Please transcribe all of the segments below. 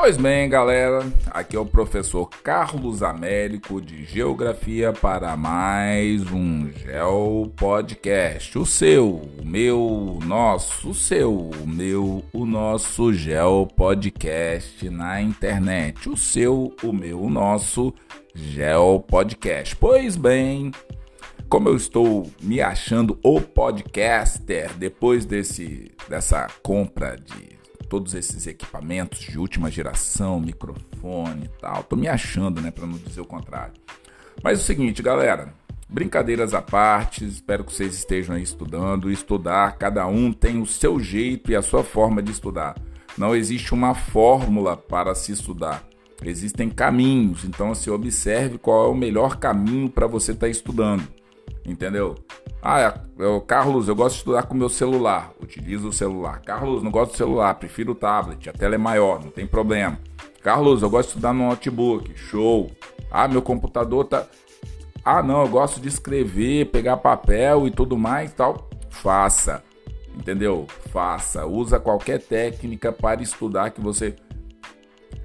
Pois bem, galera, aqui é o professor Carlos Américo de Geografia para mais um Geo Podcast. O seu, o meu, o nosso, o seu, o meu, o nosso Geo Podcast na internet. O seu, o meu, o nosso Geo Podcast. Pois bem, como eu estou me achando o podcaster depois desse dessa compra de todos esses equipamentos de última geração, microfone e tal. Tô me achando, né, para não dizer o contrário. Mas é o seguinte, galera, brincadeiras à parte, espero que vocês estejam aí estudando. Estudar, cada um tem o seu jeito e a sua forma de estudar. Não existe uma fórmula para se estudar. Existem caminhos, então se observe qual é o melhor caminho para você estar tá estudando. Entendeu? Ah, eu, Carlos, eu gosto de estudar com meu celular. Utilizo o celular. Carlos, não gosto do celular, prefiro o tablet. A tela é maior, não tem problema. Carlos, eu gosto de estudar no notebook. Show. Ah, meu computador tá. Ah, não, eu gosto de escrever, pegar papel e tudo mais tal. Faça. Entendeu? Faça. Usa qualquer técnica para estudar que você.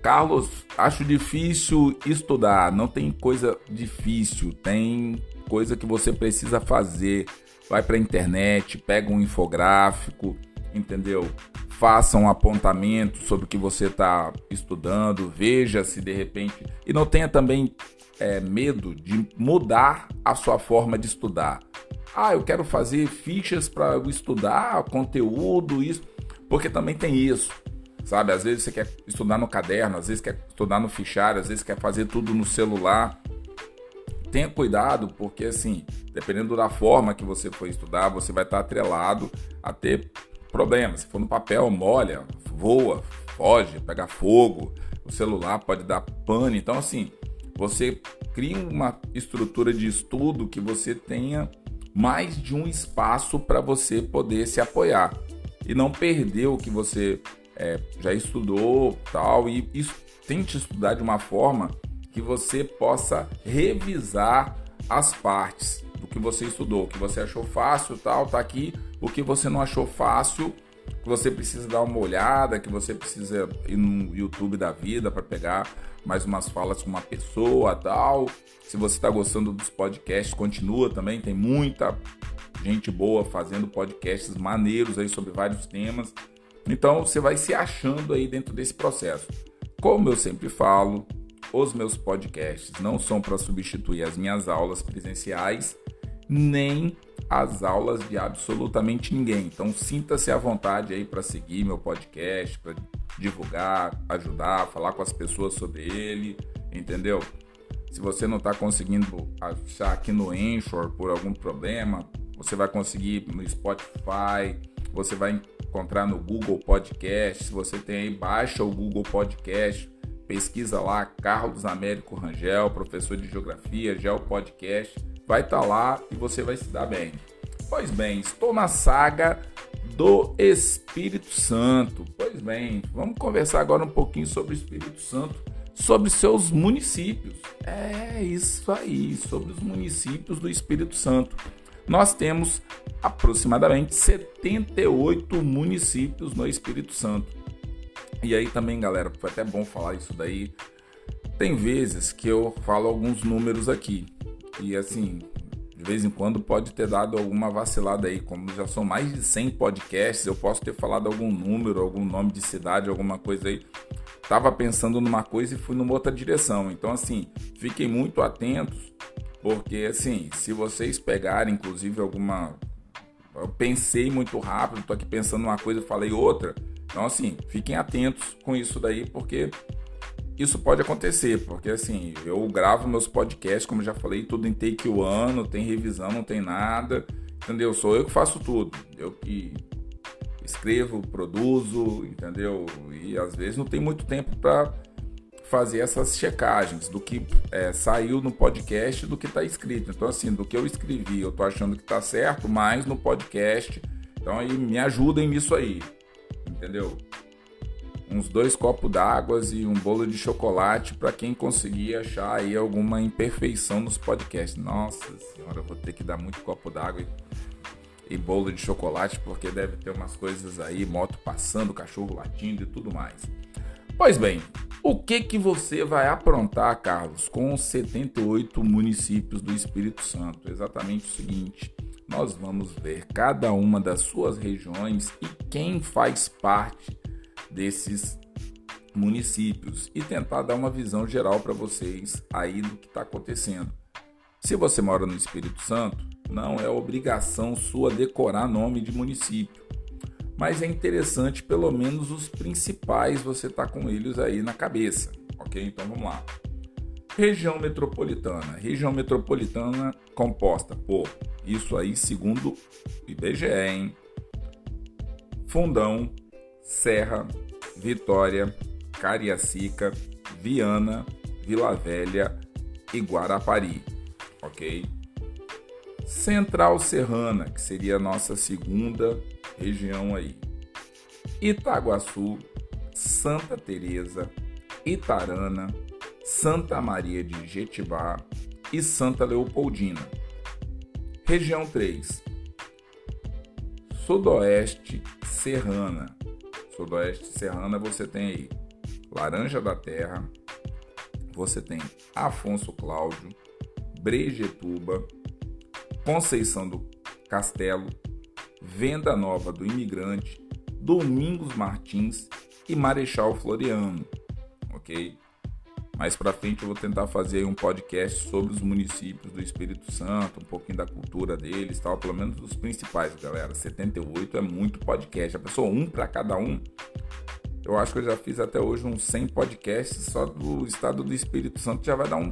Carlos, acho difícil estudar. Não tem coisa difícil, tem coisa que você precisa fazer. Vai para a internet, pega um infográfico, entendeu? Faça um apontamento sobre o que você está estudando, veja se de repente. E não tenha também é, medo de mudar a sua forma de estudar. Ah, eu quero fazer fichas para estudar conteúdo, isso. Porque também tem isso, sabe? Às vezes você quer estudar no caderno, às vezes quer estudar no fichário, às vezes quer fazer tudo no celular tenha cuidado, porque assim, dependendo da forma que você for estudar, você vai estar atrelado a ter problemas. Se for no papel, molha, voa, foge, pega fogo, o celular pode dar pane. Então, assim, você cria uma estrutura de estudo que você tenha mais de um espaço para você poder se apoiar e não perder o que você é, já estudou tal e isso, tente estudar de uma forma que você possa revisar as partes do que você estudou, que você achou fácil, tal, tá aqui, o que você não achou fácil, que você precisa dar uma olhada, que você precisa ir no YouTube da vida para pegar mais umas falas com uma pessoa, tal. Se você está gostando dos podcasts, continua também, tem muita gente boa fazendo podcasts maneiros aí sobre vários temas. Então você vai se achando aí dentro desse processo. Como eu sempre falo, os meus podcasts não são para substituir as minhas aulas presenciais, nem as aulas de absolutamente ninguém. Então sinta-se à vontade aí para seguir meu podcast, para divulgar, ajudar, falar com as pessoas sobre ele, entendeu? Se você não está conseguindo achar aqui no Anchor por algum problema, você vai conseguir no Spotify, você vai encontrar no Google Podcast. Se você tem aí, baixa o Google Podcast, Pesquisa lá, Carlos Américo Rangel, professor de Geografia, Geo Podcast. Vai estar tá lá e você vai se dar bem. Pois bem, estou na saga do Espírito Santo. Pois bem, vamos conversar agora um pouquinho sobre o Espírito Santo, sobre seus municípios. É isso aí, sobre os municípios do Espírito Santo. Nós temos aproximadamente 78 municípios no Espírito Santo. E aí também, galera, foi até bom falar isso daí. Tem vezes que eu falo alguns números aqui. E assim, de vez em quando pode ter dado alguma vacilada aí. Como já são mais de 100 podcasts, eu posso ter falado algum número, algum nome de cidade, alguma coisa aí. Tava pensando numa coisa e fui numa outra direção. Então, assim, fiquem muito atentos, porque assim, se vocês pegarem, inclusive, alguma. Eu pensei muito rápido, tô aqui pensando numa coisa e falei outra então, assim, fiquem atentos com isso daí, porque isso pode acontecer, porque assim, eu gravo meus podcasts, como já falei, tudo em take one, não tem revisão, não tem nada, entendeu? Sou eu que faço tudo, eu que escrevo, produzo, entendeu? E às vezes não tem muito tempo para fazer essas checagens do que é, saiu no podcast do que está escrito. Então, assim, do que eu escrevi, eu tô achando que está certo, mas no podcast. Então, aí me ajudem nisso aí entendeu? Uns dois copos d'água e um bolo de chocolate para quem conseguir achar aí alguma imperfeição nos podcasts. Nossa senhora, vou ter que dar muito copo d'água e, e bolo de chocolate porque deve ter umas coisas aí, moto passando, cachorro latindo e tudo mais. Pois bem, o que que você vai aprontar, Carlos, com os 78 municípios do Espírito Santo? Exatamente o seguinte: nós vamos ver cada uma das suas regiões e quem faz parte desses municípios e tentar dar uma visão geral para vocês aí do que está acontecendo. Se você mora no Espírito Santo, não é obrigação sua decorar nome de município, mas é interessante pelo menos os principais você tá com eles aí na cabeça, ok? Então vamos lá. Região metropolitana. Região metropolitana composta por, isso aí segundo IBGE, hein? Fundão, Serra, Vitória, Cariacica, Viana, Vila Velha e Guarapari, ok? Central Serrana, que seria a nossa segunda região aí. Itaguaçu, Santa Teresa, Itarana, Santa Maria de Jetibá e Santa Leopoldina. Região 3. Sudoeste Serrana. Sudoeste Serrana você tem aí Laranja da Terra, você tem Afonso Cláudio, Brejetuba, Conceição do Castelo, Venda Nova do Imigrante, Domingos Martins e Marechal Floriano, ok? Mais para frente eu vou tentar fazer um podcast sobre os municípios do Espírito Santo, um pouquinho da cultura deles, tal, pelo menos os principais, galera. 78 é muito podcast, a pessoa um para cada um. Eu acho que eu já fiz até hoje uns 100 podcasts só do estado do Espírito Santo, já vai dar um.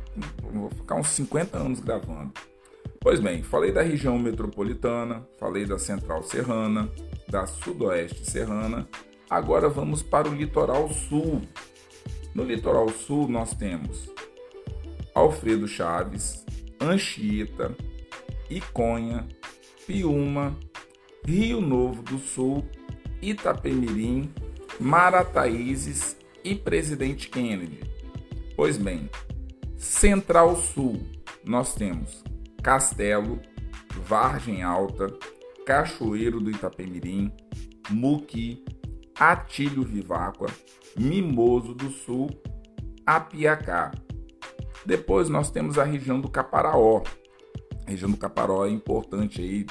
Vou ficar uns 50 anos gravando. Pois bem, falei da região metropolitana, falei da central serrana, da sudoeste serrana. Agora vamos para o litoral sul. No litoral sul nós temos Alfredo Chaves, Anchieta, Iconha, Piúma, Rio Novo do Sul, Itapemirim Marataízes e Presidente Kennedy. Pois bem, Central Sul, nós temos Castelo, Vargem Alta, Cachoeiro do Itapemirim, Muqui, Atílio Viváqua, Mimoso do Sul, Apiacá. Depois nós temos a região do Caparaó. A região do Caparaó é importante aí.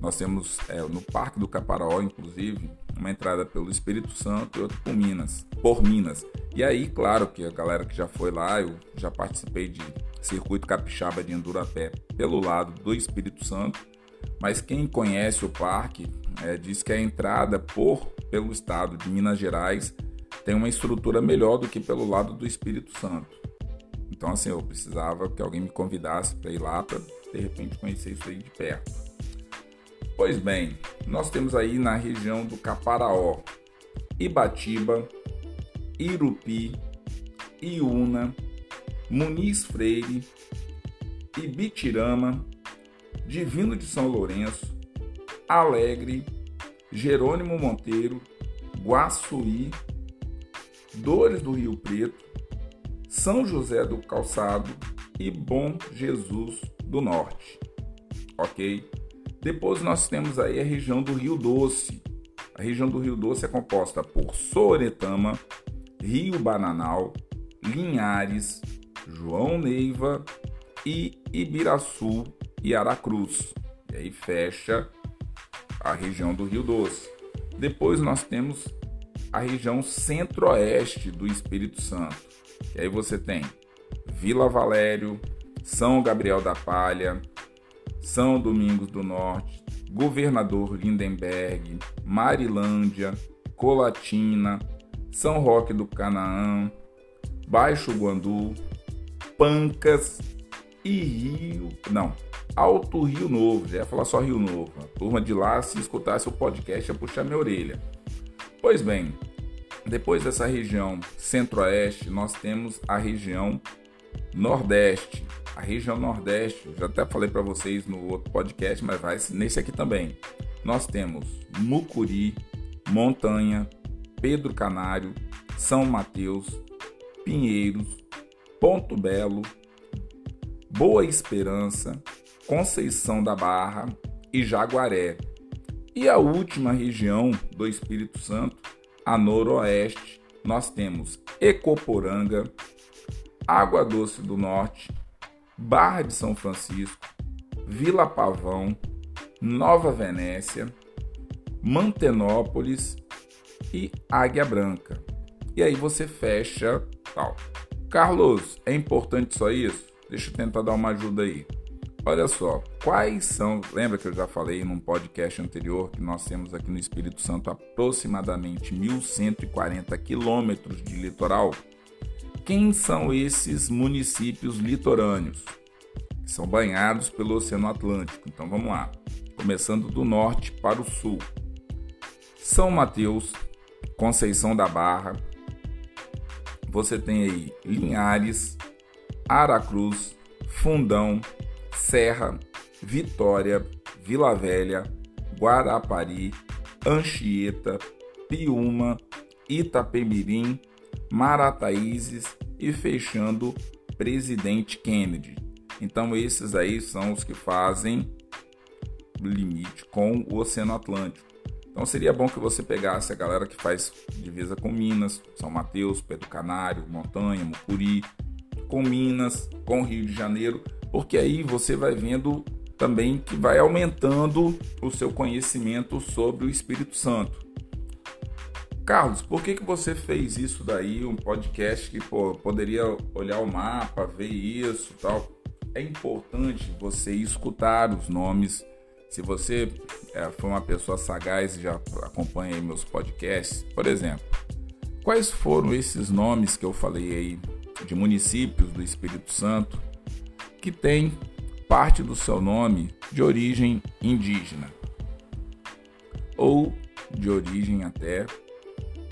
Nós temos é, no Parque do Caparaó, inclusive, uma entrada pelo Espírito Santo e outra por Minas, por Minas. E aí, claro que a galera que já foi lá, eu já participei de circuito capixaba de Endurapé pelo lado do Espírito Santo, mas quem conhece o parque é, diz que a entrada por pelo estado de Minas Gerais tem uma estrutura melhor do que pelo lado do Espírito Santo. Então, assim, eu precisava que alguém me convidasse para ir lá para de repente conhecer isso aí de perto. Pois bem, nós temos aí na região do Caparaó, Ibatiba, Irupi, Iuna, Muniz Freire, Ibitirama, Divino de São Lourenço, Alegre, Jerônimo Monteiro, Guaçuí, Dores do Rio Preto, São José do Calçado e Bom Jesus do Norte. Ok? Depois nós temos aí a região do Rio Doce. A região do Rio Doce é composta por Soretama, Rio Bananal, Linhares, João Neiva e Ibiraçu e Aracruz. E aí fecha a região do Rio Doce. Depois nós temos a região centro-oeste do Espírito Santo. E aí você tem Vila Valério, São Gabriel da Palha, são Domingos do Norte, Governador Lindenberg, Marilândia, Colatina, São Roque do Canaã, Baixo Guandu, Pancas e Rio. Não, Alto Rio Novo, já ia falar só Rio Novo. A turma de lá, se escutasse o podcast, ia puxar minha orelha. Pois bem, depois dessa região centro-oeste, nós temos a região nordeste, a região Nordeste, já até falei para vocês no outro podcast, mas vai nesse aqui também. Nós temos Mucuri, Montanha, Pedro Canário, São Mateus, Pinheiros, Ponto Belo, Boa Esperança, Conceição da Barra e Jaguaré. E a última região do Espírito Santo, a noroeste, nós temos Ecoporanga, Água Doce do Norte, Barra de São Francisco, Vila Pavão, Nova Venécia, Mantenópolis e Águia Branca. E aí você fecha tal. Carlos, é importante só isso? Deixa eu tentar dar uma ajuda aí. Olha só, quais são. Lembra que eu já falei num podcast anterior que nós temos aqui no Espírito Santo aproximadamente 1.140 quilômetros de litoral? Quem são esses municípios litorâneos? Que são banhados pelo Oceano Atlântico. Então vamos lá. Começando do norte para o sul: São Mateus, Conceição da Barra. Você tem aí Linhares, Aracruz, Fundão, Serra, Vitória, Vila Velha, Guarapari, Anchieta, Piúma, Itapemirim, Marataízes e fechando Presidente Kennedy. Então esses aí são os que fazem limite com o Oceano Atlântico. Então seria bom que você pegasse a galera que faz divisa com Minas, São Mateus, Pedro Canário, Montanha, Mucuri, com Minas, com Rio de Janeiro, porque aí você vai vendo também que vai aumentando o seu conhecimento sobre o Espírito Santo. Carlos, por que, que você fez isso daí, um podcast que pô, poderia olhar o mapa, ver isso tal? É importante você escutar os nomes. Se você é, foi uma pessoa sagaz e já acompanha meus podcasts, por exemplo, quais foram esses nomes que eu falei aí de municípios do Espírito Santo que tem parte do seu nome de origem indígena ou de origem até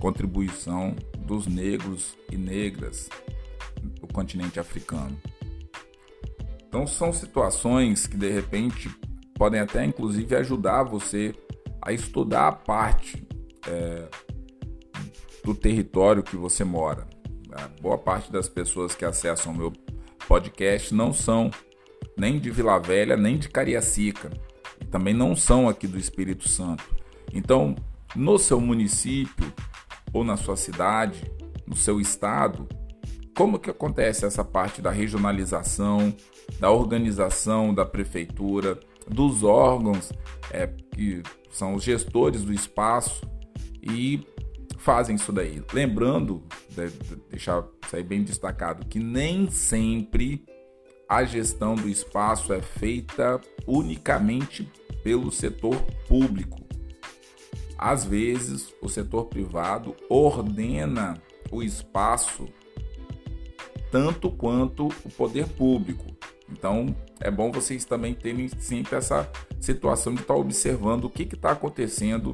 contribuição dos negros e negras do continente africano. Então são situações que de repente podem até inclusive ajudar você a estudar a parte é, do território que você mora. Boa parte das pessoas que acessam meu podcast não são nem de Vila Velha, nem de Cariacica, também não são aqui do Espírito Santo. Então, no seu município ou na sua cidade, no seu estado, como que acontece essa parte da regionalização, da organização da prefeitura, dos órgãos é, que são os gestores do espaço e fazem isso daí. Lembrando, de, de deixar sair bem destacado, que nem sempre a gestão do espaço é feita unicamente pelo setor público. Às vezes, o setor privado ordena o espaço tanto quanto o poder público. Então, é bom vocês também terem sempre essa situação de estar observando o que está acontecendo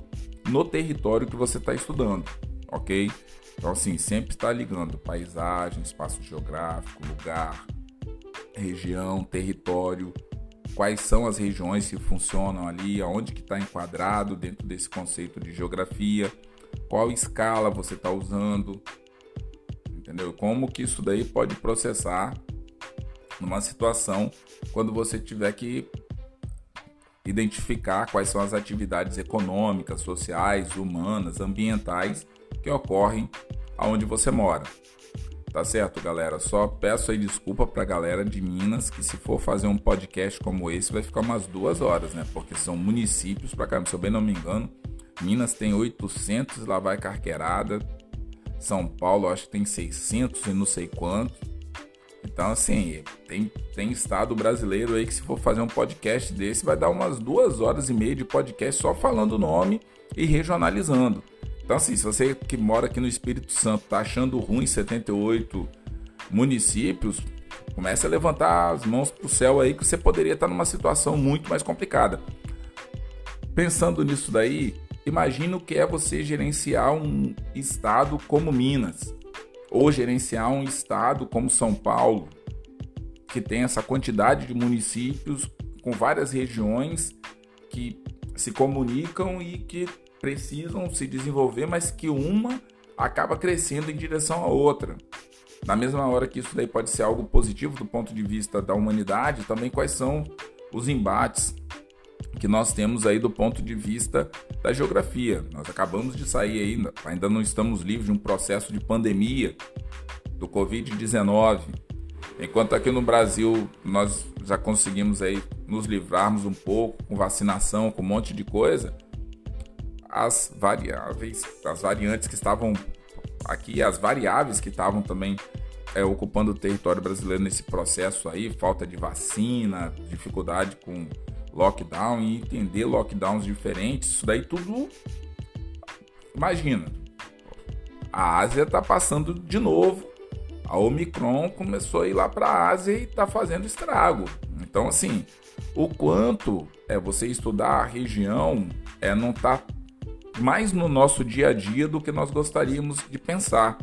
no território que você está estudando, ok? Então, assim, sempre está ligando paisagem, espaço geográfico, lugar, região, território, quais são as regiões que funcionam ali, aonde que está enquadrado dentro desse conceito de geografia, qual escala você está usando, entendeu? Como que isso daí pode processar numa situação quando você tiver que identificar quais são as atividades econômicas, sociais, humanas, ambientais que ocorrem aonde você mora. Tá certo, galera? Só peço aí desculpa pra galera de Minas que se for fazer um podcast como esse vai ficar umas duas horas, né? Porque são municípios pra caramba, se eu bem não me engano. Minas tem 800, lá vai carqueirada. São Paulo acho que tem 600 e não sei quanto. Então, assim, tem, tem estado brasileiro aí que se for fazer um podcast desse, vai dar umas duas horas e meia de podcast só falando o nome e regionalizando. Então, assim, se você que mora aqui no Espírito Santo tá achando ruim 78 municípios, comece a levantar as mãos pro céu aí que você poderia estar numa situação muito mais complicada. Pensando nisso daí, imagina o que é você gerenciar um estado como Minas ou gerenciar um estado como São Paulo, que tem essa quantidade de municípios com várias regiões que se comunicam e que precisam se desenvolver, mas que uma acaba crescendo em direção à outra. Na mesma hora que isso daí pode ser algo positivo do ponto de vista da humanidade, também quais são os embates que nós temos aí do ponto de vista da geografia. Nós acabamos de sair ainda, ainda não estamos livres de um processo de pandemia do Covid-19. Enquanto aqui no Brasil nós já conseguimos aí nos livrarmos um pouco com vacinação, com um monte de coisa, as variáveis, as variantes que estavam aqui, as variáveis que estavam também é, ocupando o território brasileiro nesse processo aí, falta de vacina, dificuldade com lockdown e entender lockdowns diferentes, isso daí tudo. Imagina, a Ásia está passando de novo. A Omicron começou a ir lá para a Ásia e está fazendo estrago. Então, assim, o quanto é você estudar a região é não tá mais no nosso dia a dia do que nós gostaríamos de pensar.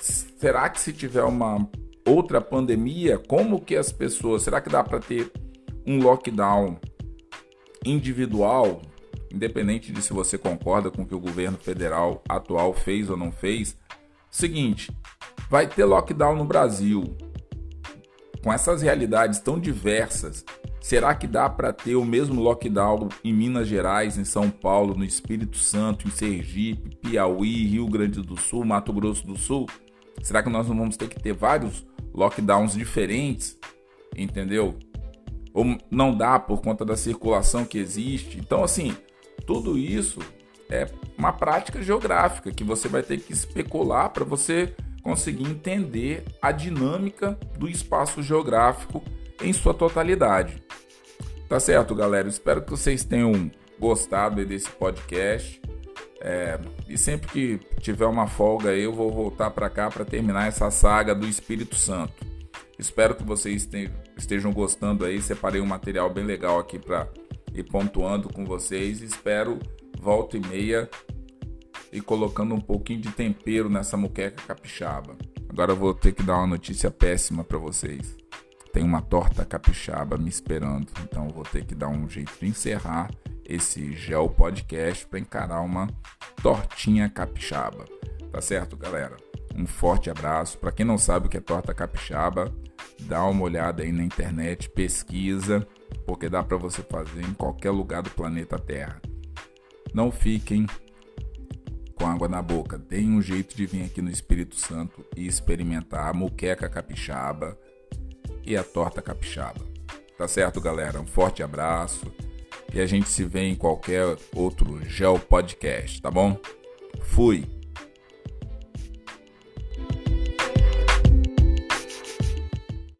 Será que se tiver uma outra pandemia, como que as pessoas, será que dá para ter um lockdown individual, independente de se você concorda com o que o governo federal atual fez ou não fez? Seguinte, vai ter lockdown no Brasil. Com essas realidades tão diversas, será que dá para ter o mesmo lockdown em Minas Gerais, em São Paulo, no Espírito Santo, em Sergipe, Piauí, Rio Grande do Sul, Mato Grosso do Sul? Será que nós não vamos ter que ter vários lockdowns diferentes? Entendeu? Ou não dá por conta da circulação que existe. Então, assim, tudo isso é uma prática geográfica que você vai ter que especular para você conseguir entender a dinâmica do espaço geográfico em sua totalidade. Tá certo, galera? Espero que vocês tenham gostado desse podcast. É, e sempre que tiver uma folga, eu vou voltar para cá para terminar essa saga do Espírito Santo. Espero que vocês estejam gostando aí. Separei um material bem legal aqui para ir pontuando com vocês. Espero volta e meia e colocando um pouquinho de tempero nessa muqueca capixaba. Agora eu vou ter que dar uma notícia péssima para vocês. Tem uma torta capixaba me esperando, então eu vou ter que dar um jeito de encerrar esse gel podcast para encarar uma tortinha capixaba. Tá certo, galera? Um forte abraço. Para quem não sabe o que é torta capixaba, dá uma olhada aí na internet, pesquisa, porque dá para você fazer em qualquer lugar do planeta Terra. Não fiquem com água na boca. Deem um jeito de vir aqui no Espírito Santo e experimentar a muqueca capixaba e a torta capixaba. Tá certo, galera? Um forte abraço e a gente se vê em qualquer outro Geo Podcast, tá bom? Fui!